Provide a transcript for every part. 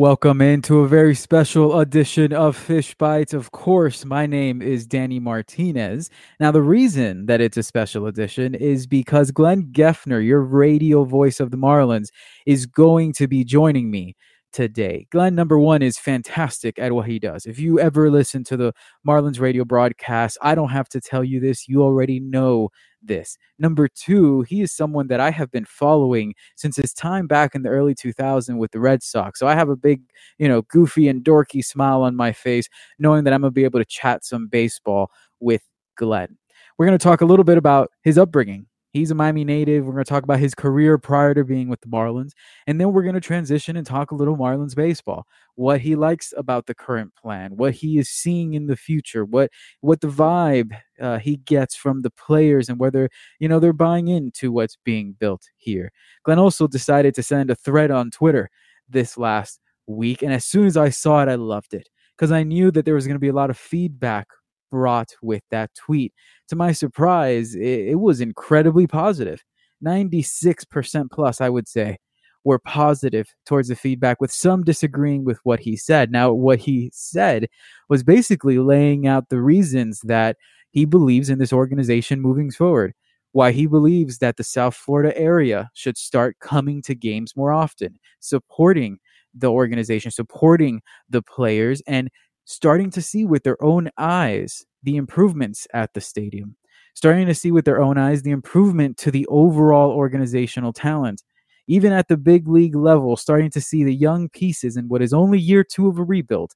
Welcome into a very special edition of Fish Bites. Of course, my name is Danny Martinez. Now, the reason that it's a special edition is because Glenn Geffner, your radio voice of the Marlins, is going to be joining me today. Glenn, number one, is fantastic at what he does. If you ever listen to the Marlins radio broadcast, I don't have to tell you this. You already know this. Number two, he is someone that I have been following since his time back in the early 2000s with the Red Sox. So I have a big, you know, goofy and dorky smile on my face, knowing that I'm going to be able to chat some baseball with Glenn. We're going to talk a little bit about his upbringing, He's a Miami native. We're going to talk about his career prior to being with the Marlins. And then we're going to transition and talk a little Marlins baseball, what he likes about the current plan, what he is seeing in the future, what what the vibe uh, he gets from the players and whether, you know, they're buying into what's being built here. Glenn also decided to send a thread on Twitter this last week. And as soon as I saw it, I loved it because I knew that there was going to be a lot of feedback brought with that tweet. To my surprise, it, it was incredibly positive. 96% plus, I would say, were positive towards the feedback, with some disagreeing with what he said. Now, what he said was basically laying out the reasons that he believes in this organization moving forward, why he believes that the South Florida area should start coming to games more often, supporting the organization, supporting the players, and starting to see with their own eyes the improvements at the stadium, starting to see with their own eyes the improvement to the overall organizational talent. Even at the big league level, starting to see the young pieces in what is only year two of a rebuild,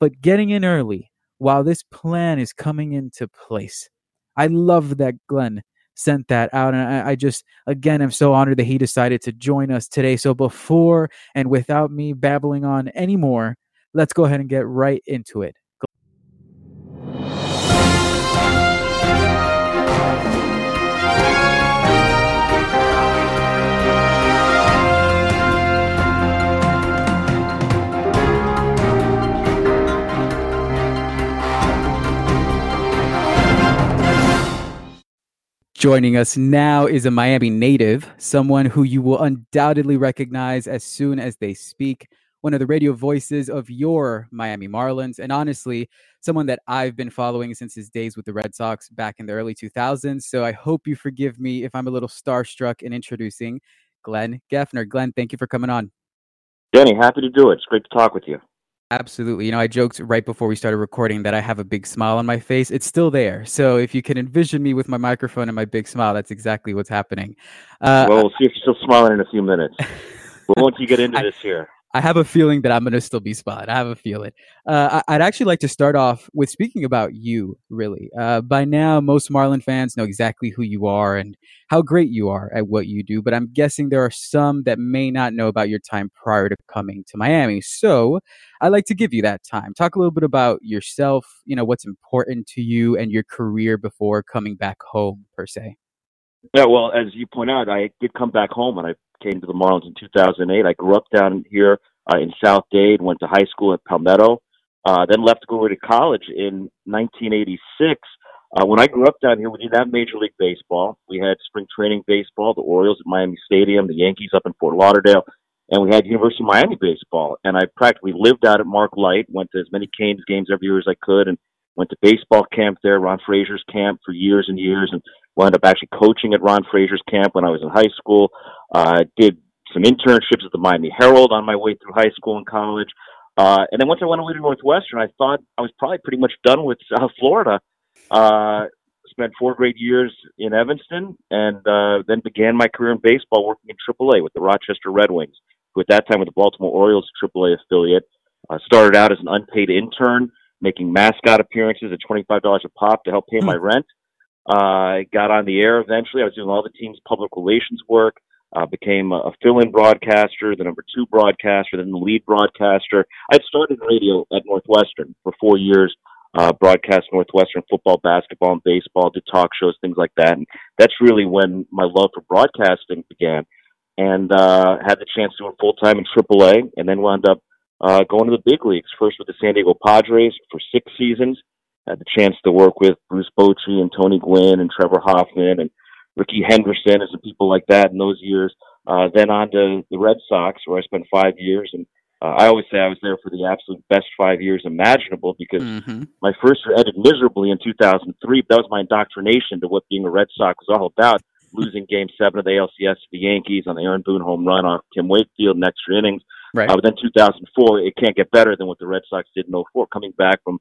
but getting in early while this plan is coming into place. I love that Glenn sent that out. And I, I, just, again, am so honored that he decided to join us today. So before and without me babbling on anymore, let's go ahead and get right into it. Joining us now is a Miami native, someone who you will undoubtedly recognize as soon as they speak one of the radio voices of your Miami Marlins, and honestly, someone that I've been following since his days with the Red Sox back in the early 2000s. So I hope you forgive me if I'm a little starstruck in introducing Glenn Geffner. Glenn, thank you for coming on. Danny, happy to do it. It's great to talk with you. Absolutely. You know, I joked right before we started recording that I have a big smile on my face. It's still there. So if you can envision me with my microphone and my big smile, that's exactly what's happening. Uh, well, we'll see if you're still smiling in a few minutes. well, once you get into I, this here. I have a feeling that I'm going to still be spot. I have a feeling. Uh, I'd actually like to start off with speaking about you, really. Uh, by now, most Marlin fans know exactly who you are and how great you are at what you do, but I'm guessing there are some that may not know about your time prior to coming to Miami. So I'd like to give you that time. Talk a little bit about yourself, you know, what's important to you and your career before coming back home, per se. Yeah, well, as you point out, I did come back home and I came to the Marlins in 2008. I grew up down here uh, in South Dade, went to high school at Palmetto, uh, then left to go to college in 1986. Uh, when I grew up down here, we didn't have Major League Baseball. We had spring training baseball, the Orioles at Miami Stadium, the Yankees up in Fort Lauderdale, and we had University of Miami baseball. And I practically lived out at Mark Light, went to as many Canes games every year as I could, and went to baseball camp there, Ron Fraser's camp for years and years, and wound up actually coaching at Ron Fraser's camp when I was in high school. Uh, did some internships at the Miami Herald on my way through high school and college. Uh, and then once I went away to Northwestern, I thought I was probably pretty much done with South Florida. Uh, spent four great years in Evanston, and uh, then began my career in baseball working in AAA with the Rochester Red Wings, who at that time were the Baltimore Orioles AAA affiliate. Uh, started out as an unpaid intern, making mascot appearances at $25 a pop to help pay my hmm. Rent. Uh, I got on the air eventually. I was doing all the team's public relations work. Uh, became a, fill-in broadcaster, the number two broadcaster, then the lead broadcaster. I had started radio at Northwestern for four years, uh, broadcast Northwestern football, basketball, and baseball, did talk shows, things like that. And that's really when my love for broadcasting began. And uh, had the chance to do it full time in AAA, and then wound up uh, going to the big leagues. First with the San Diego Padres for six seasons, had the chance to work with Bruce Bochy and Tony Gwynn and Trevor Hoffman and Rickey Henderson and some people like that in those years. Uh, then on to the Red Sox, where I spent five years and Uh, I always say I was there for the absolute best five years imaginable because Mm-hmm. my first year ended miserably in 2003. But that was my indoctrination to what being a Red Sox was all about. Losing Game Seven of the ALCS to the Yankees on the Aaron Boone home run off Tim Wakefield in extra innings. Right. Uh, but then 2004, it can't get better than what the Red Sox did in 04, coming back from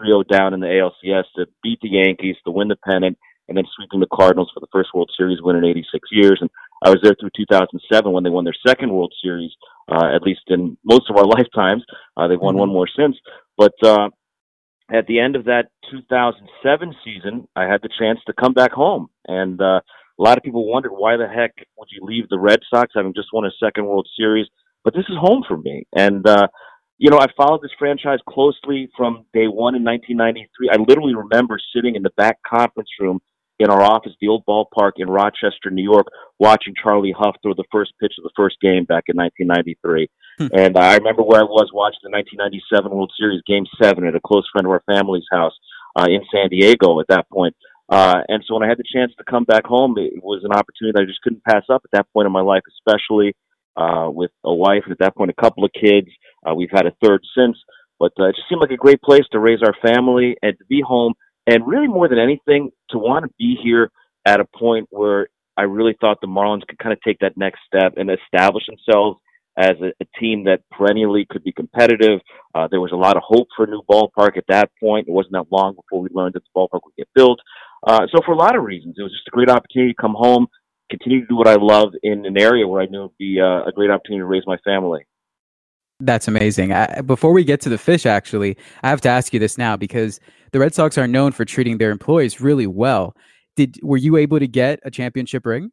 3-0 down in the ALCS to beat the Yankees, to win the pennant, and then sweeping the Cardinals for the first World Series win in 86 years. And I was there through 2007 when they won their second World Series, uh, at least in most of our lifetimes. Uh, they've won Mhm. one more since. But uh, at the end of that 2007 season, I had the chance to come back home. And uh, a lot of people wondered why the heck would you leave the Red Sox having just won a second World Series? But this is home for me. And, uh, you know, I followed this franchise closely from day one in 1993. I literally remember sitting in the back conference room in our office, the old ballpark in Rochester, New York, watching Charlie Hough throw the first pitch of the first game back in 1993. Hmm. and I remember where I was watching the 1997 World Series Game 7 at a close friend of our family's house uh, in San Diego at that point. Uh, and so when I had the chance to come back home, it was an opportunity that I just couldn't pass up at that point in my life, especially uh, with a wife and at that point a couple of kids. Uh, we've had a third since, but uh, it just seemed like a great place to raise our family and to be home. And really, more than anything, to want to be here at a point where I really thought the Marlins could kind of take that next step and establish themselves as a, a team that perennially could be competitive. Uh, there was a lot of hope for a new ballpark at that point. It wasn't that long before we learned that the ballpark would get built. Uh, so for a lot of reasons, it was just a great opportunity to come home, continue to do what I love in an area where I knew it would be uh, a great opportunity to raise my family. That's amazing. I, before we get to the fish, actually, I have to ask you this now because the Red Sox are known for treating their employees really well. Did were you able to get a championship ring?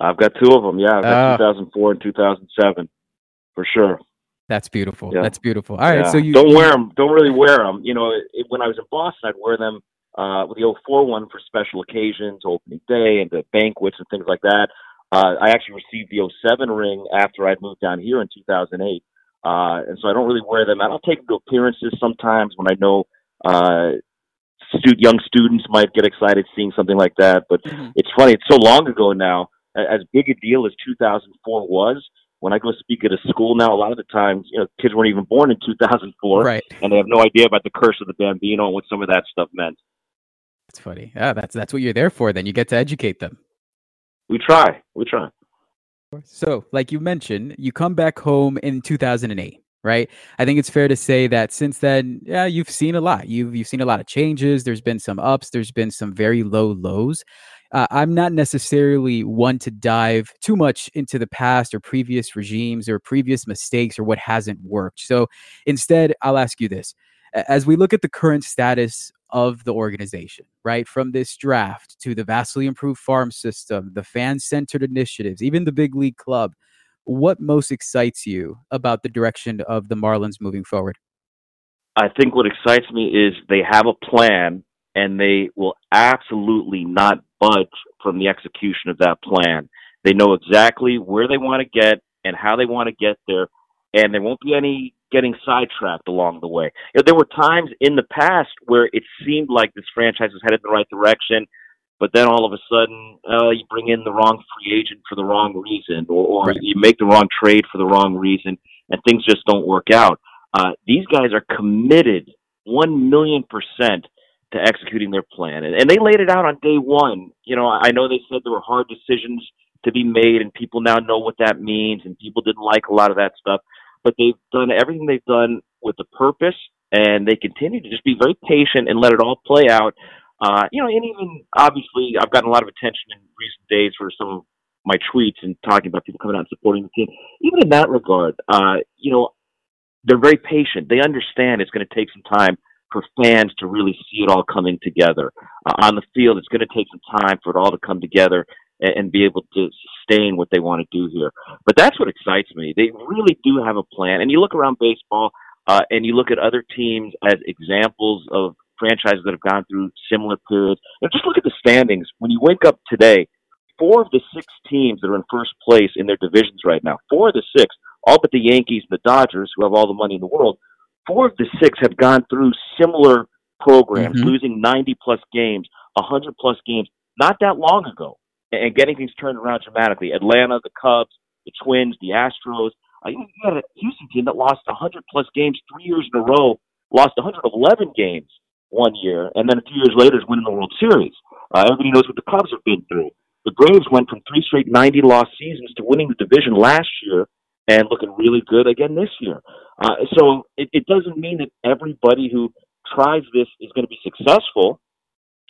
I've got two of them. Yeah, I've got Ah. 2004 and 2007 for sure. That's beautiful. Yeah. That's beautiful. All right, Yeah. so you don't wear them. Don't really wear them. You know, it, when I was in Boston, I'd wear them uh, with the 04 one for special occasions, opening day, and the banquets and things like that. Uh, I actually received the 07 ring after I'd moved down here in 2008, uh, and so I don't really wear them. And I'll take them to appearances sometimes when I know uh, stu- young students might get excited seeing something like that. But Mhm. it's funny; it's so long ago now. As big a deal as 2004 was, when I go speak at a school now, a lot of the times, you know, kids weren't even born in 2004 right. and they have no idea about the curse of the Bambino and what some of that stuff meant. That's funny. Yeah, that's that's what you're there for. Then you get to educate them. We try. We try. So, like you mentioned, you come back home in 2008, right? I think it's fair to say that since then, yeah, you've seen a lot. You've you've seen a lot of changes. There's been some ups. There's been some very low lows. Uh, I'm not necessarily one to dive too much into the past or previous regimes or previous mistakes or what hasn't worked. So instead, I'll ask you this: as we look at the current status of the organization, right? From this draft to the vastly improved farm system, the fan centered initiatives, even the big league club, what most excites you about the direction of the Marlins moving forward? I think what excites me is they have a plan and they will absolutely not budge from the execution of that plan. They know exactly where they want to get and how they want to get there, and there won't be any getting sidetracked along the way. You know, there were times in the past where it seemed like this franchise was headed in the right direction, but then all of a sudden, uh, you bring in the wrong free agent for the wrong reason, or, or Right. you make the wrong trade for the wrong reason, and things just don't work out. Uh, these guys are committed one million percent to executing their plan, and, and they laid it out on day one. You know, I know they said there were hard decisions to be made, and people now know what that means, and people didn't like a lot of that stuff. But they've done everything they've done with a purpose, and they continue to just be very patient and let it all play out. Uh, you know, and even obviously, I've gotten a lot of attention in recent days for some of my tweets and talking about people coming out and supporting the team. Even in that regard, uh, you know, they're very patient. They understand it's going to take some time for fans to really see it all coming together. Uh, on the field, it's going to take some time for it all to come together and, and be able to sustain what they want to do here. But that's what excites me. They really do have a plan. And you look around baseball uh, and you look at other teams as examples of franchises that have gone through similar periods. And just look at the standings. When you wake up today, four of the six teams that are in first place in their divisions right now, four of the six, all but the Yankees and the Dodgers, who have all the money in the world, four of the six have gone through similar programs, Mhm. losing 90 plus games, 100 plus games, not that long ago, and getting things turned around dramatically. Atlanta, the Cubs, the Twins, the Astros, Uh, you had a Houston team that lost 100 plus games three years in a row, lost 111 games one year, and then a few years later is winning the World Series. Uh, everybody knows what the Cubs have been through. The Braves went from three straight 90 loss seasons to winning the division last year and looking really good again this year. Uh, so it, it doesn't mean that everybody who tries this is going to be successful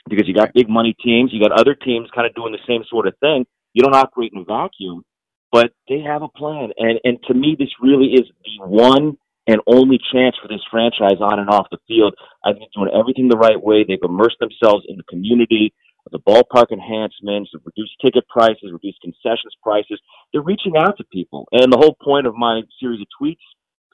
because you got big money teams, you got other teams kind of doing the same sort of thing. You don't operate in a vacuum, but they have a plan. And and to me, this really is the one and only chance for this franchise on and off the field. I think doing everything the right way. They've immersed themselves in the community, the ballpark enhancements, the reduced ticket prices, reduced concessions prices. They're reaching out to people. And the whole point of my series of tweets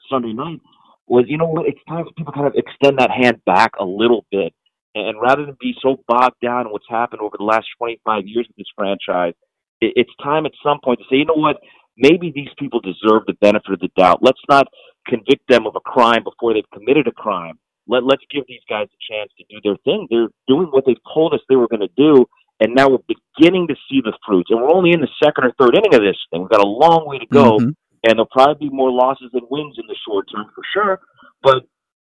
Sunday night was, you know what, it's time for people to kind of extend that hand back a little bit. And rather than be so bogged down in what's happened over the last 25 years with this franchise, it's time at some point to say, you know what, maybe these people deserve the benefit of the doubt. Let's not convict them of a crime before they've committed a crime. Let, let's give these guys a chance to do their thing. They're doing what they've told us they were going to do, and now we're beginning to see the fruits. And we're only in the second or third inning of this thing. We've got a long way to go. Mm-hmm and there'll probably be more losses than wins in the short term for sure. But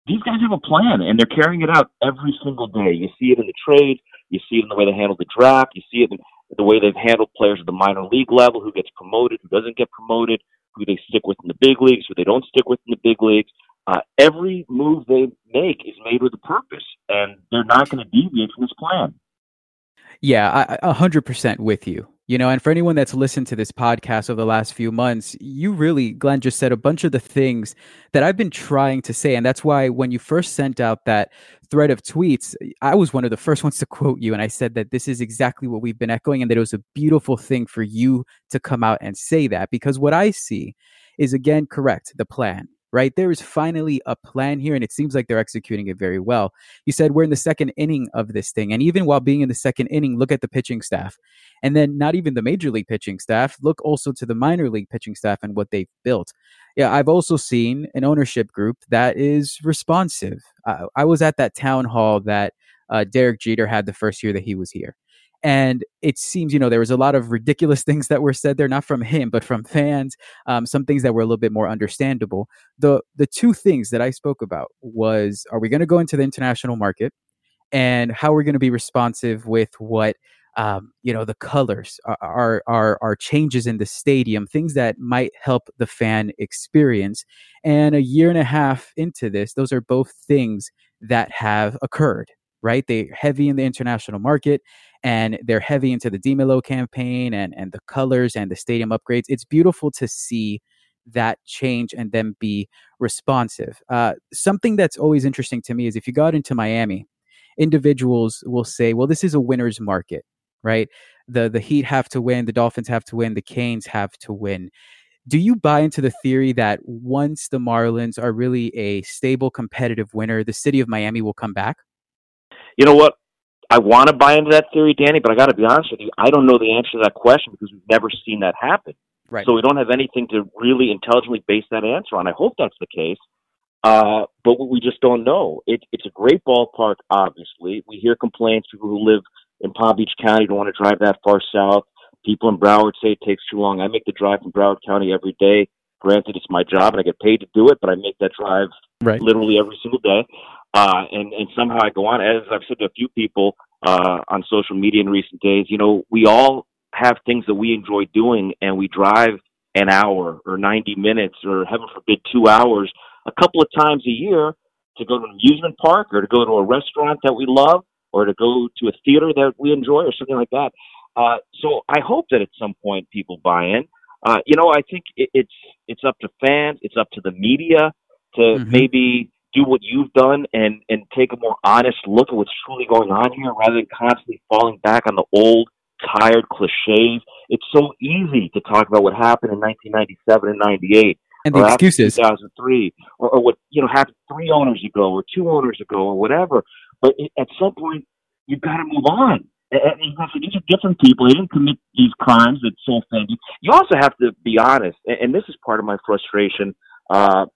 these guys have a plan, and they're carrying it out every single day. You see it in the trade, you see it in the way they handle the draft, you see it in the way they've handled players at the minor league level, who gets promoted, who doesn't get promoted, who they stick with in the big leagues, who they don't stick with in the big leagues. Uh, every move they make is made with a purpose, and they're not going to deviate from this plan. Yeah, a hundred percent with you. You know, and for anyone that's listened to this podcast over the last few months, you really, Glenn, just said a bunch of the things that I've been trying to say. And that's why when you first sent out that thread of tweets, I was one of the first ones to quote you. And I said that this is exactly what we've been echoing and that it was a beautiful thing for you to come out and say that. Because what I see is, again, correct the plan right? There is finally a plan here, and it seems like they're executing it very well. You said we're in the second inning of this thing. And even while being in the second inning, look at the pitching staff. And then not even the major league pitching staff, look also to the minor league pitching staff and what they've built. Yeah, I've also seen an ownership group that is responsive. Uh, I was at that town hall that uh, Derek Jeter had the first year that he was here. And it seems, you know, there was a lot of ridiculous things that were said there, not from him, but from fans. Um, some things that were a little bit more understandable. The the two things that I spoke about was: Are we going to go into the international market, and how we're going to be responsive with what um, you know the colors are, are are changes in the stadium things that might help the fan experience and a year and a half into this those are both things that have occurred right they're heavy in the international market and they're heavy into the DMLO campaign and and the colors and the stadium upgrades. It's beautiful to see that change and then be responsive. Uh, something that's always interesting to me is if you got into Miami, individuals will say, "Well, this is a winner's market." Right? The the Heat have to win, the Dolphins have to win, the Canes have to win. Do you buy into the theory that once the Marlins are really a stable competitive winner, the city of Miami will come back? You know what? I want to buy into that theory, Danny, but I got to be honest with you. I don't know the answer to that question because we've never seen that happen. Right. So we don't have anything to really intelligently base that answer on. I hope that's the case, uh, but we just don't know. It, it's a great ballpark, obviously. We hear complaints. People who live in Palm Beach County don't want to drive that far south. People in Broward say it takes too long. I make the drive from Broward County every day. Granted, it's my job and I get paid to do it, but I make that drive right. literally every single day. Uh, and, and somehow I go on, as I've said to a few people uh, on social media in recent days, you know, we all have things that we enjoy doing and we drive an hour or 90 minutes or heaven forbid two hours a couple of times a year to go to an amusement park or to go to a restaurant that we love or to go to a theater that we enjoy or something like that. Uh, so I hope that at some point people buy in. Uh, you know, I think it, it's it's up to fans, it's up to the media to mm-hmm. maybe do what you've done and and take a more honest look at what's truly going on here rather than constantly falling back on the old tired cliches. It's so easy to talk about what happened in 1997 and 98 and the excuses 2003 or, or what you know happened three owners ago or two owners ago or whatever but it, at some point you've got to move on and, these are different people. They didn't commit these crimes that so offended. You also have to be honest, and, and this is part of my frustration. Uh,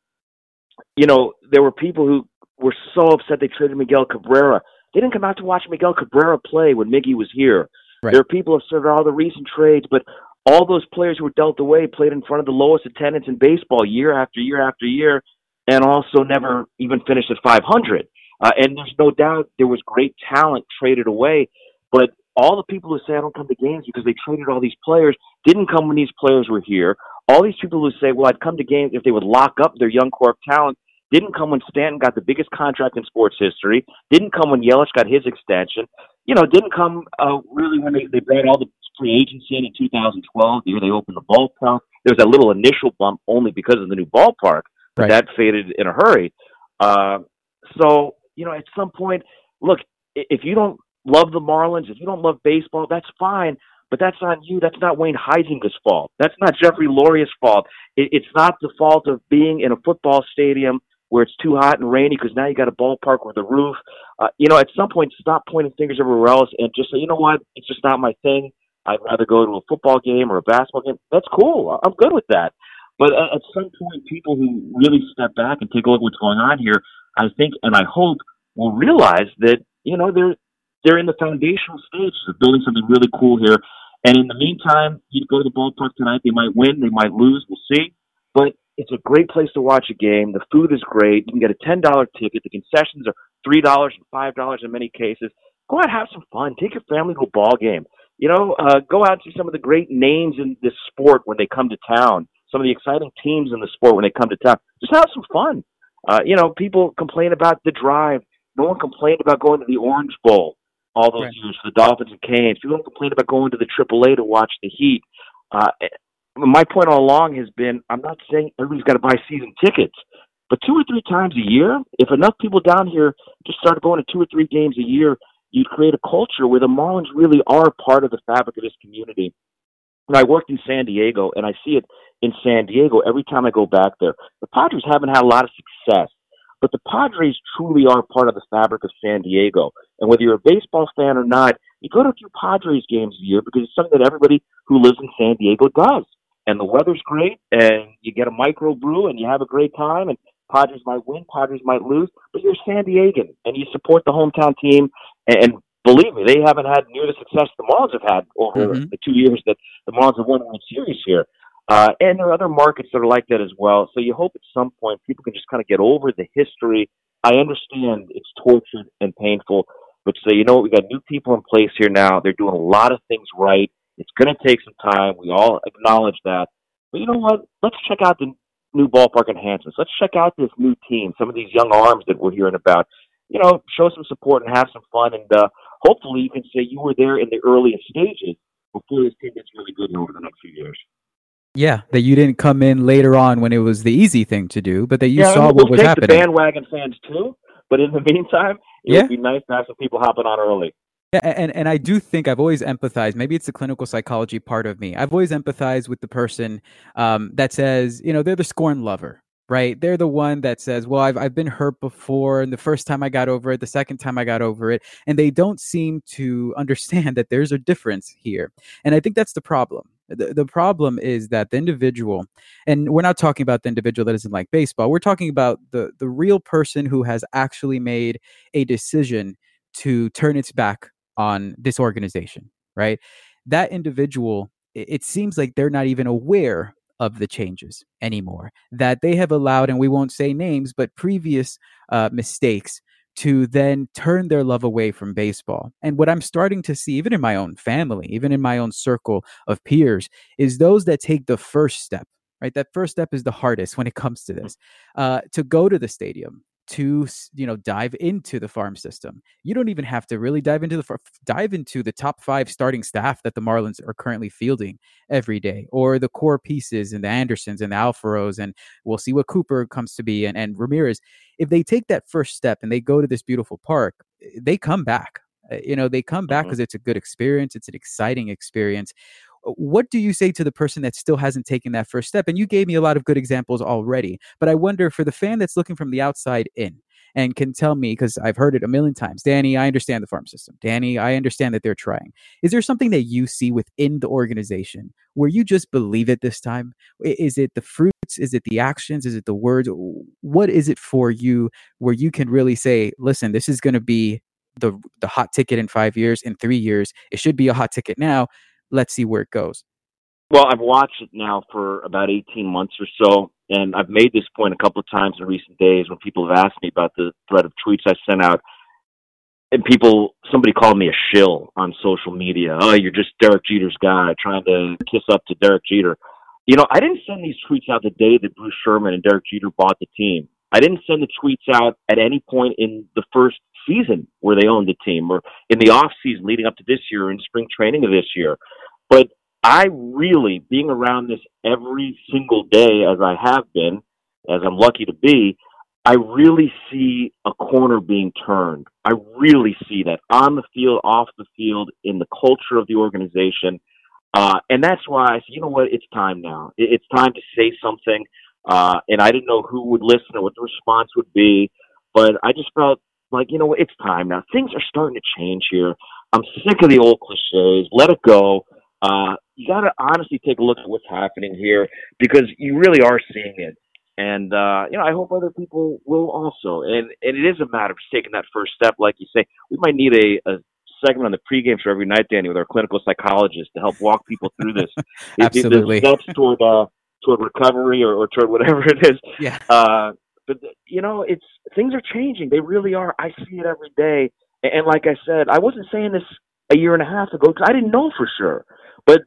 you know, there were people who were so upset they traded Miguel Cabrera. They didn't come out to watch Miguel Cabrera play when Miggy was here. Right. There are people who have said all the recent trades, but all those players who were dealt away played in front of the lowest attendance in baseball year after year after year, and also never even finished at 500. Uh, and there's no doubt there was great talent traded away, but all the people who say I don't come to games because they traded all these players didn't come when these players were here. All these people who say, well, I'd come to games if they would lock up their young core of talent didn't come when Stanton got the biggest contract in sports history. Didn't come when Yelich got his extension. You know, didn't come uh, really when they, they brought all the free agents in in 2012, the year they opened the ballpark. There was that little initial bump only because of the new ballpark, but right. that faded in a hurry. Uh, so, you know, at some point, look, if you don't love the Marlins, if you don't love baseball, that's fine. But that's on you. That's not Wayne Huizenga's fault. That's not Jeffrey Loria's fault. It, it's not the fault of being in a football stadium where it's too hot and rainy because now you got a ballpark with a roof. Uh, you know, at some point, stop pointing fingers everywhere else and just say, you know what, it's just not my thing. I'd rather go to a football game or a basketball game. That's cool. I'm good with that. But at some point, people who really step back and take a look at what's going on here, I think and I hope will realize that you know they're they're in the foundational stages of building something really cool here. And in the meantime, you go to the ballpark tonight. They might win, they might lose. We'll see. But it's a great place to watch a game. The food is great. You can get a ten dollar ticket. The concessions are three dollars and five dollars in many cases. Go out, have some fun. Take your family to a ball game. You know, uh, go out and see some of the great names in this sport when they come to town. Some of the exciting teams in the sport when they come to town. Just have some fun. Uh, you know, people complain about the drive. No one complained about going to the Orange Bowl all those right. years for the Dolphins and Canes. People don't complain about going to the AAA to watch the Heat. Uh, my point all along has been I'm not saying everybody's got to buy season tickets, but two or three times a year, if enough people down here just started going to two or three games a year, you'd create a culture where the Marlins really are part of the fabric of this community. And I worked in San Diego, and I see it in San Diego every time I go back there. The Padres haven't had a lot of success, but the Padres truly are part of the fabric of San Diego. And whether you're a baseball fan or not, you go to a few Padres games a year because it's something that everybody who lives in San Diego does and the weather's great, and you get a micro brew, and you have a great time, and Padres might win, Padres might lose, but you're San Diegan, and you support the hometown team, and, believe me, they haven't had near the success the Marlins have had over mm-hmm. the two years that the Marlins have won World Series here. Uh, and there are other markets that are like that as well. So you hope at some point people can just kind of get over the history. I understand it's tortured and painful, but say, you know what, we got new people in place here now. They're doing a lot of things right. It's going to take some time. We all acknowledge that. But you know what? Let's check out the new ballpark enhancements. Let's check out this new team, some of these young arms that we're hearing about. You know, show some support and have some fun. And uh, hopefully you can say you were there in the earliest stages before this team gets really good over the next few years. Yeah, that you didn't come in later on when it was the easy thing to do, but that you yeah, saw we'll what was take happening. The bandwagon fans too, but in the meantime, it yeah. would be nice to have some people hopping on early. Yeah, and, and I do think I've always empathized. Maybe it's the clinical psychology part of me. I've always empathized with the person um, that says, you know, they're the scorn lover, right? They're the one that says, well, I've, I've been hurt before. And the first time I got over it, the second time I got over it. And they don't seem to understand that there's a difference here. And I think that's the problem. The, the problem is that the individual, and we're not talking about the individual that isn't like baseball, we're talking about the, the real person who has actually made a decision to turn its back on this organization, right? That individual, it seems like they're not even aware of the changes anymore that they have allowed, and we won't say names, but previous uh, mistakes to then turn their love away from baseball. And what I'm starting to see, even in my own family, even in my own circle of peers, is those that take the first step. Right, that first step is the hardest when it comes to this. Uh, to go to the stadium, to you know dive into the farm system. You don't even have to really dive into the dive into the top five starting staff that the Marlins are currently fielding every day, or the core pieces and the Andersons and the Alfaros, and we'll see what Cooper comes to be and, and Ramirez. If they take that first step and they go to this beautiful park, eh, they come back. Eh, you know, they come back because mm-hmm. it's a good experience. It's an exciting experience Uh, what do you say to the person that still hasn't taken that first step? And you gave me a lot of good examples already, but I wonder for the fan that's looking from the outside in and can tell me because I've heard it a million times, Danny, I understand the farm system. Danny, I understand that they're trying. Is there something that you see within the organization where you just believe it this time? Is it the fruits? Is it the actions? Is it the words? What is it for you where you can really say, listen, this is going to be the the hot ticket in five years, in three years. It should be a hot ticket now let's see where it goes. Well, I've watched it now for about 18 months or so, and I've made this point a couple of times in recent days when people have asked me about the thread of tweets I sent out. And people, somebody called me a shill on social media. Oh, you're just Derek Jeter's guy trying to kiss up to Derek Jeter. You know, I didn't send these tweets out the day that Bruce Sherman and Derek Jeter bought the team. I didn't send the tweets out at any point in the first season where they owned the team or in the off season leading up to this year or in spring training of this year. But I really, being around this every single day as I have been, as I'm lucky to be, I really see a corner being turned. I really see that on the field, off the field, in the culture of the organization. Uh, and that's why I said, you know what, it's time now. It's time to say something. Uh, and I didn't know who would listen or what the response would be, but I just felt like, you know what, it's time now. Things are starting to change here. I'm sick of the old cliches. Let it go. Uh, you got to honestly take a look at what's happening here because you really are seeing it. And uh, you know, I hope other people will also. And and it is a matter of taking that first step, like you say. We might need a, a segment on the pregame show every night, Danny, with our clinical psychologist to help walk people through this. Absolutely. It, steps toward uh, toward recovery or, or toward whatever it is. Yeah. Uh, but you know, it's things are changing. They really are. I see it every day. And, and like I said, I wasn't saying this a year and a half ago because I didn't know for sure. But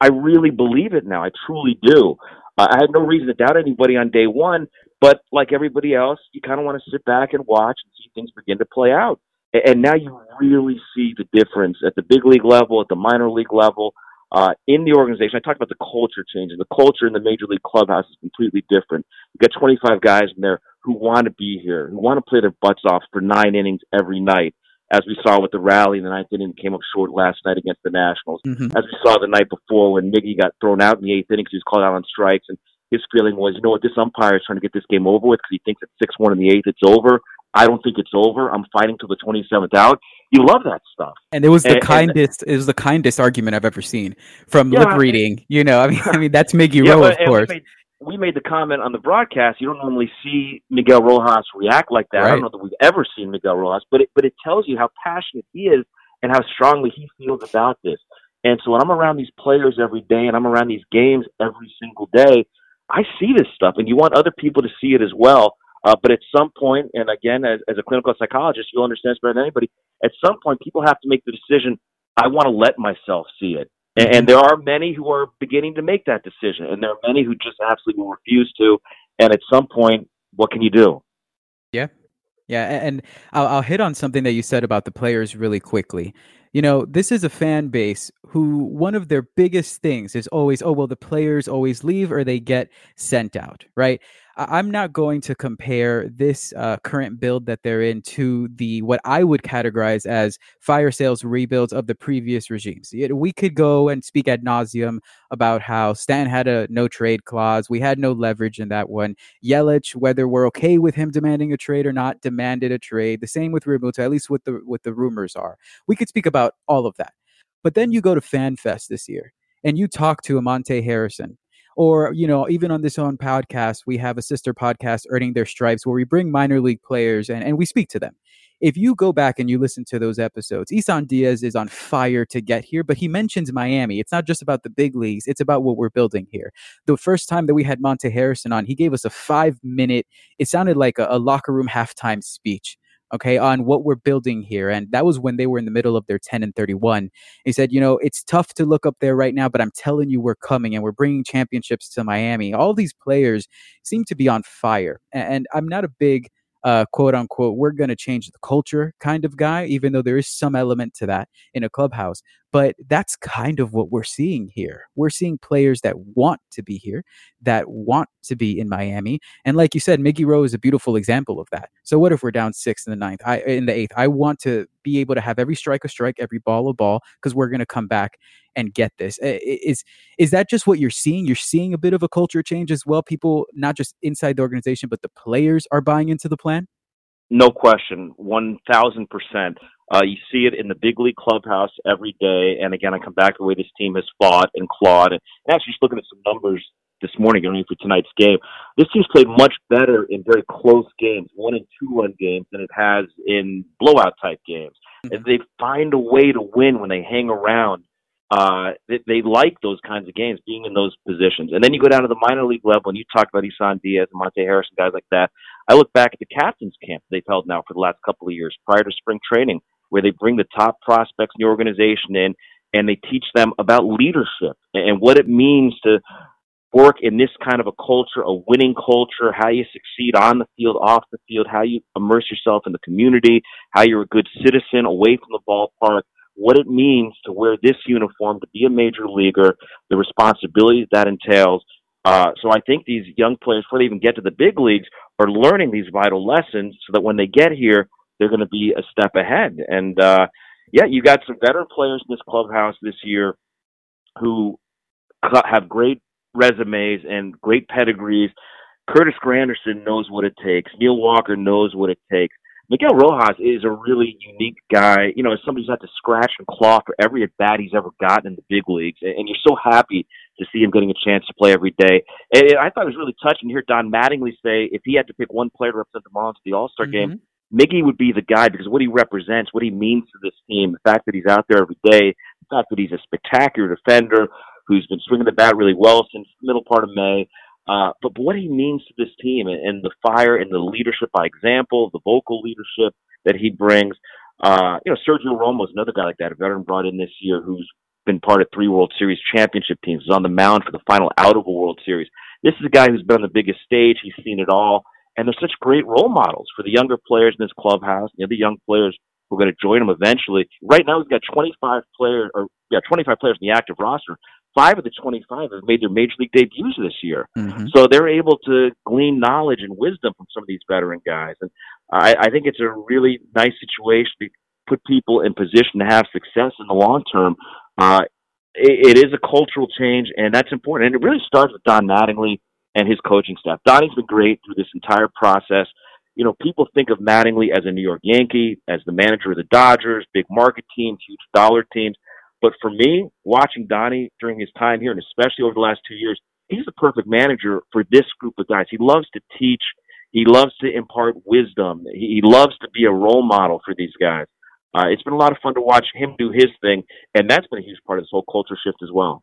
I really believe it now. I truly do. I had no reason to doubt anybody on day one, but like everybody else, you kind of want to sit back and watch and see things begin to play out. And, and now you really see the difference at the big league level, at the minor league level, uh, in the organization. I talked about the culture changing. The culture in the major league clubhouse is completely different. You got 25 guys in there who want to be here, who want to play their butts off for nine innings every night as we saw with the rally in the ninth inning came up short last night against the Nationals. Mm-hmm. As we saw the night before when Miggy got thrown out in the eighth inning because he was called out on strikes, and his feeling was, you know what, this umpire is trying to get this game over with because he thinks at six one in the eighth it's over. I don't think it's over. I'm fighting till the 27th out. You love that stuff. And it was the and, kindest. And, it was the kindest argument I've ever seen from yeah, lip reading. You know, I mean, I mean that's Miggy yeah, Rowe, of course. Made, we made the comment on the broadcast. You don't normally see Miguel Rojas react like that. Right. I don't know that we've ever seen Miguel Rojas, but it, but it tells you how passionate he is and how strongly he feels about this. And so when I'm around these players every day and I'm around these games every single day, I see this stuff, and you want other people to see it as well. Uh, but at some point, and again, as, as a clinical psychologist, you'll understand this better than anybody. At some point, people have to make the decision. I want to let myself see it. And, and there are many who are beginning to make that decision, and there are many who just absolutely refuse to. And at some point, what can you do? Yeah, yeah, and I'll, I'll hit on something that you said about the players really quickly. You know, this is a fan base who one of their biggest things is always, oh, well, the players always leave or they get sent out, right? I'm not going to compare this uh, current build that they're in to the what I would categorize as fire sales rebuilds of the previous regimes. We could go and speak ad nauseum about how Stan had a no trade clause. We had no leverage in that one. Yelich, whether we're okay with him demanding a trade or not, demanded a trade. The same with Realmuto, at least what the what the rumors are. We could speak about all of that. But then you go to FanFest this year and you talk to Monte Harrison or you know even on this own podcast we have a sister podcast earning their stripes where we bring minor league players and, and we speak to them. If you go back and you listen to those episodes isan diaz is on fire to get here but he mentions miami. It's not just about the big leagues it's about what we're building here. The first time that we had monte harrison on he gave us a five minute it sounded like a, a locker room halftime speech okay, on what we're building here. And that was when they were in the middle of their 10 and 31. He said, you know, it's tough to look up there right now, but I'm telling you, we're coming and we're bringing championships to Miami. All these players seem to be on fire. And I'm not a big, uh, quote unquote, we're going to change the culture kind of guy, even though there is some element to that in a clubhouse. But that's kind of what we're seeing here. We're seeing players that want to be here, that want to be in Miami. And like you said, Miggy Rowe is a beautiful example of that. So what if we're down six in the ninth? I in the eighth. I want to be able to have every strike a strike, every ball a ball, because we're gonna come back and get this. Is is that just what you're seeing? You're seeing a bit of a culture change as well. People not just inside the organization, but the players are buying into the plan. No question, one thousand percent. Uh, you see it in the big league clubhouse every day. And again, I come back to the way this team has fought and clawed. And actually, just looking at some numbers this morning, getting for tonight's game, this team's played much better in very close games, one and two run games, than it has in blowout type games. Mm-hmm. And they find a way to win when they hang around uh, they, they like those kinds of games, being in those positions. And then you go down to the minor league level, and you talk about Isan Diaz and Monte Harris and guys like that. I look back at the captains camp they've held now for the last couple of years prior to spring training, where they bring the top prospects in the organization in and they teach them about leadership and what it means to work in this kind of a culture, a winning culture, how you succeed on the field, off the field, how you immerse yourself in the community, how you're a good citizen away from the ballpark what it means to wear this uniform, to be a major leaguer, the responsibilities that entails. Uh, so I think these young players, before they even get to the big leagues, are learning these vital lessons so that when they get here, they're going to be a step ahead. And uh, yeah, you got some veteran players in this clubhouse this year who have great resumes and great pedigrees. Curtis Granderson knows what it takes. Neil Walker knows what it takes. Miguel Rojas is a really unique guy. You know, as somebody who's had to scratch and claw for every at bat he's ever gotten in the big leagues, and you're so happy to see him getting a chance to play every day. And I thought it was really touching to hear Don Mattingly say if he had to pick one player to represent the Marlins to the All Star mm-hmm. game, Miggy would be the guy because what he represents, what he means to this team, the fact that he's out there every day, the fact that he's a spectacular defender who's been swinging the bat really well since the middle part of May. Uh, but, but what he means to this team and, and the fire and the leadership by example, the vocal leadership that he brings. Uh, you know, Sergio Romo is another guy like that, a veteran brought in this year who's been part of three World Series championship teams, was on the mound for the final out of a World Series. This is a guy who's been on the biggest stage. He's seen it all. And they're such great role models for the younger players in this clubhouse, the other young players who are going to join him eventually. Right now, we've got 25 players, or yeah, 25 players in the active roster five of the 25 have made their major league debuts this year. Mm-hmm. So they're able to glean knowledge and wisdom from some of these veteran guys. And I, I think it's a really nice situation to put people in position to have success in the long term. Uh, it, it is a cultural change, and that's important. And it really starts with Don Mattingly and his coaching staff. Donnie's been great through this entire process. You know, people think of Mattingly as a New York Yankee, as the manager of the Dodgers, big market teams, huge dollar teams. But for me, watching Donnie during his time here, and especially over the last two years, he's the perfect manager for this group of guys. He loves to teach. He loves to impart wisdom. He loves to be a role model for these guys. Uh, it's been a lot of fun to watch him do his thing, and that's been a huge part of this whole culture shift as well.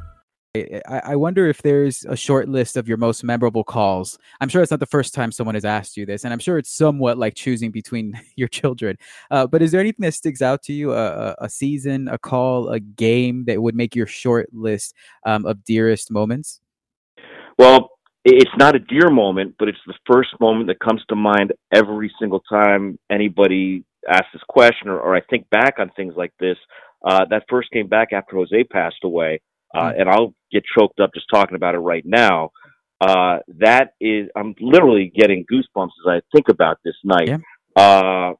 I, wonder if there's a short list of your most memorable calls. I'm sure it's not the first time someone has asked you this, and I'm sure it's somewhat like choosing between your children. Uh, but is there anything that sticks out to you? A, a, season, a call, a game that would make your short list um, of dearest moments? Well, it's not a dear moment, but it's the first moment that comes to mind every single time anybody asks this question, or, or I think back on things like this. Uh, that first came back after Jose passed away uh, and I'll get choked up just talking about it right now. Uh, that is, I'm literally getting goosebumps as I think about this night. Yeah. Uh,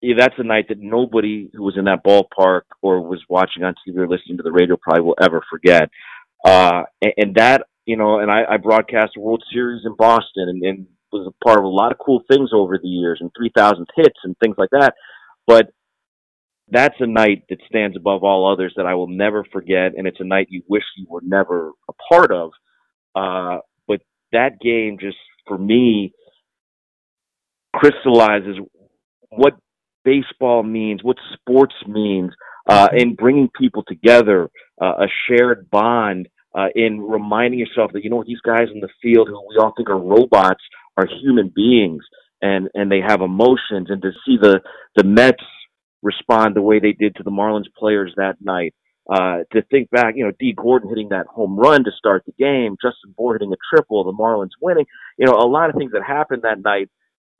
yeah, that's a night that nobody who was in that ballpark or was watching on TV or listening to the radio probably will ever forget. Uh, and, and that, you know, and I, I broadcast a World Series in Boston and, and was a part of a lot of cool things over the years and 3,000 hits and things like that. But that's a night that stands above all others that I will never forget, and it's a night you wish you were never a part of. Uh, but that game just for me crystallizes what baseball means, what sports means, uh, in bringing people together, uh, a shared bond, uh, in reminding yourself that you know these guys in the field who we all think are robots are human beings and and they have emotions, and to see the the Mets respond the way they did to the Marlins players that night. Uh, to think back, you know, Dee Gordon hitting that home run to start the game, Justin Bour hitting a triple, the Marlins winning, you know, a lot of things that happened that night.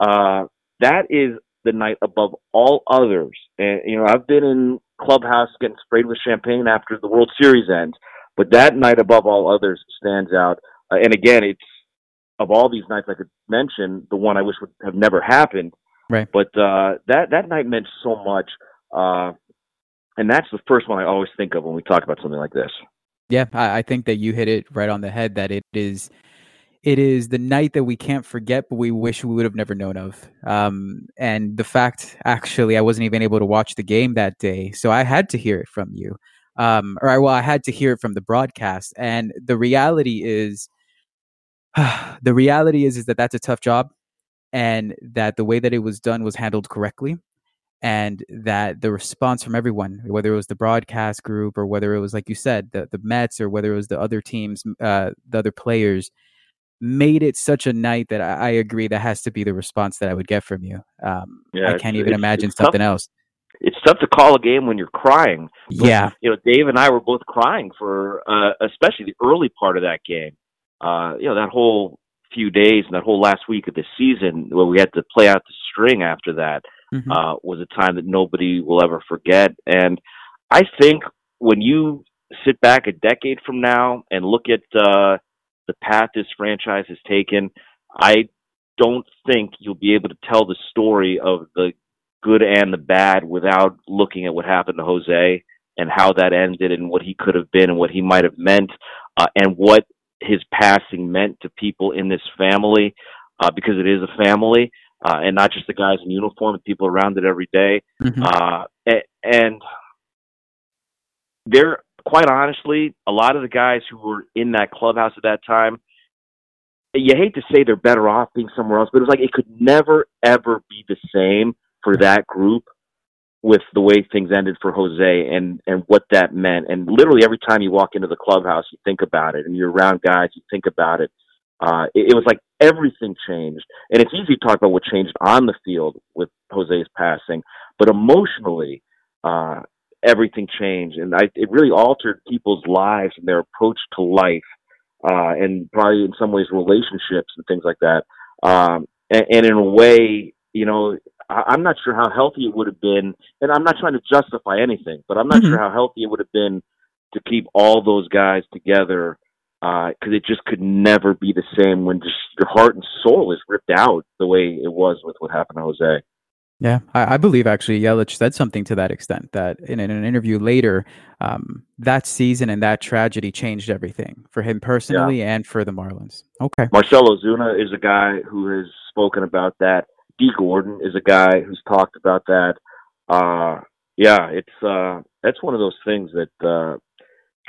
Uh, that is the night above all others. And, you know, I've been in clubhouse getting sprayed with champagne after the World Series ends, but that night above all others stands out. Uh, and again, it's of all these nights I could mention, the one I wish would have never happened Right. But uh, that that night meant so much. Uh, and that's the first one I always think of when we talk about something like this. Yeah, I, I think that you hit it right on the head. That it is it is the night that we can't forget, but we wish we would have never known of. Um, and the fact, actually, I wasn't even able to watch the game that day, so I had to hear it from you. Um, or well, I had to hear it from the broadcast. And the reality is, the reality is, is that that's a tough job, and that the way that it was done was handled correctly, and that the response from everyone, whether it was the broadcast group or whether it was like you said, the the Mets or whether it was the other teams, uh, the other players made it such a night that I, I, agree that has to be the response that I would get from you. Um, yeah, I can't even imagine something tough. else. It's tough to call a game when you're crying. But, yeah, you know, Dave and I were both crying for uh, especially the early part of that game. Uh, you know, that whole few days and that whole last week of the season where we had to play out the string after that mm-hmm. uh, was a time that nobody will ever forget. And I think when you sit back a decade from now and look at uh, the path this franchise has taken, I don't think you'll be able to tell the story of the good and the bad without looking at what happened to Jose and how that ended and what he could have been and what he might have meant uh, and what his passing meant to people in this family uh, because it is a family uh, and not just the guys in uniform, and people around it every day. Mm-hmm. Uh, and, and there quite honestly, a lot of the guys who were in that clubhouse at that time, you hate to say they're better off being somewhere else, but it was like it could never ever be the same for that group with the way things ended for Jose and and what that meant. And literally every time you walk into the clubhouse, you think about it, and you're around guys, you think about it. Uh, it, it was like everything changed, and it's easy to talk about what changed on the field with Jose's passing, but emotionally, uh, everything changed, and I, it really altered people's lives and their approach to life, uh, and probably in some ways relationships and things like that. Um, and, and in a way, you know, I'm not sure how healthy it would have been, and I'm not trying to justify anything, but I'm not mm-hmm. sure how healthy it would have been to keep all those guys together because uh, it just could never be the same when just your heart and soul is ripped out the way it was with what happened to Jose. Yeah, I, I, believe actually Yelich said something to that extent that in, in an interview later, um, that season and that tragedy changed everything for him personally yeah. and for the Marlins. Okay. Marcell Ozuna is a guy who has spoken about that. Dee Gordon is a guy who's talked about that. Uh, yeah, it's uh, that's one of those things that uh,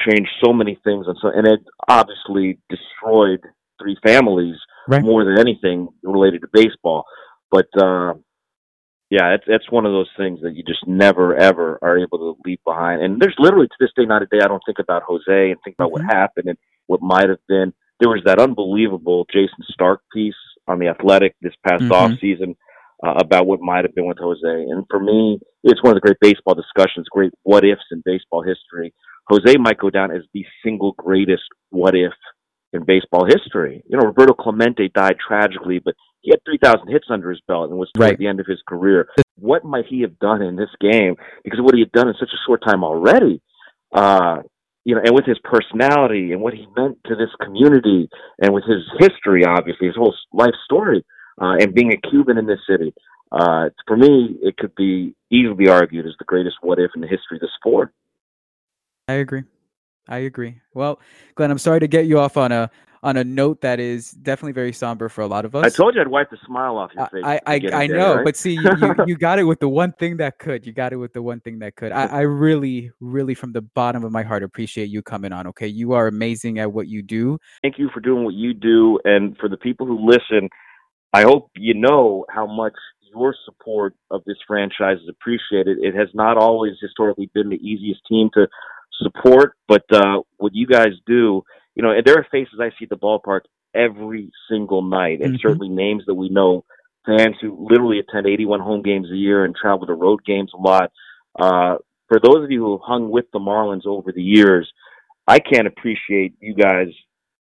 changed so many things, and so and it obviously destroyed three families right. more than anything related to baseball. But uh, yeah, it's it's one of those things that you just never ever are able to leave behind. And there's literally to this day, not a day I don't think about Jose and think about mm-hmm. what happened and what might have been. There was that unbelievable Jayson Stark piece on the Athletic this past mm-hmm. off season uh, about what might have been with Jose. And for me, it's one of the great baseball discussions, great what ifs in baseball history. Jose might go down as the single greatest what if in baseball history. You know, Roberto Clemente died tragically, but he had 3,000 hits under his belt and was toward right. the end of his career. What might he have done in this game because what he had done in such a short time already? Uh, you know, and with his personality and what he meant to this community and with his history, obviously, his whole life story, uh, and being a Cuban in this city. Uh, for me, it could be easily argued as the greatest what if in the history of the sport. I agree. I agree. Well, Glenn, I'm sorry to get you off on a on a note that is definitely very somber for a lot of us. I told you I'd wipe the smile off your face. I I, I know, right? but see, you, you, you, got it with the one thing that could. You got it with the one thing that could. I, I really, really, from the bottom of my heart, appreciate you coming on. Okay, you are amazing at what you do. Thank you for doing what you do, and for the people who listen, I hope you know how much your support of this franchise is appreciated. It has not always historically been the easiest team to support, but uh, what you guys do you know, and there are faces I see at the ballpark every single night, and mm-hmm. certainly names that we know, fans who literally attend 81 home games a year and travel to road games a lot. Uh, for those of you who have hung with the Marlins over the years, I can't appreciate you guys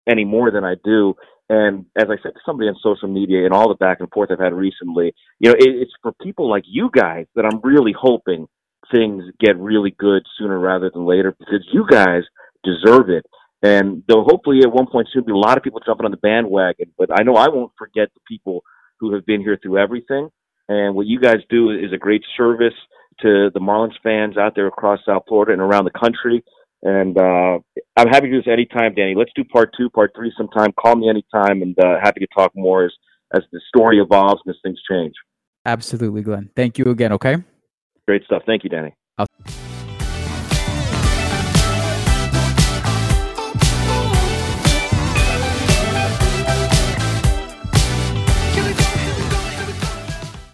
any more than I do. And as I said to somebody on social media and all the back and forth I've had recently, you know, it, it's for people like you guys that I'm really hoping things get really good sooner rather than later because you guys deserve it. And there'll hopefully at one point soon be a lot of people jumping on the bandwagon. But I know I won't forget the people who have been here through everything. And what you guys do is a great service to the Marlins fans out there across South Florida and around the country. And uh, I'm happy to do this anytime, Danny. Let's do part two, part three sometime. Call me anytime, and uh, happy to talk more as as the story evolves and as things change. Absolutely, Glenn. Thank you again. Okay. Great stuff. Thank you, Danny. I'll-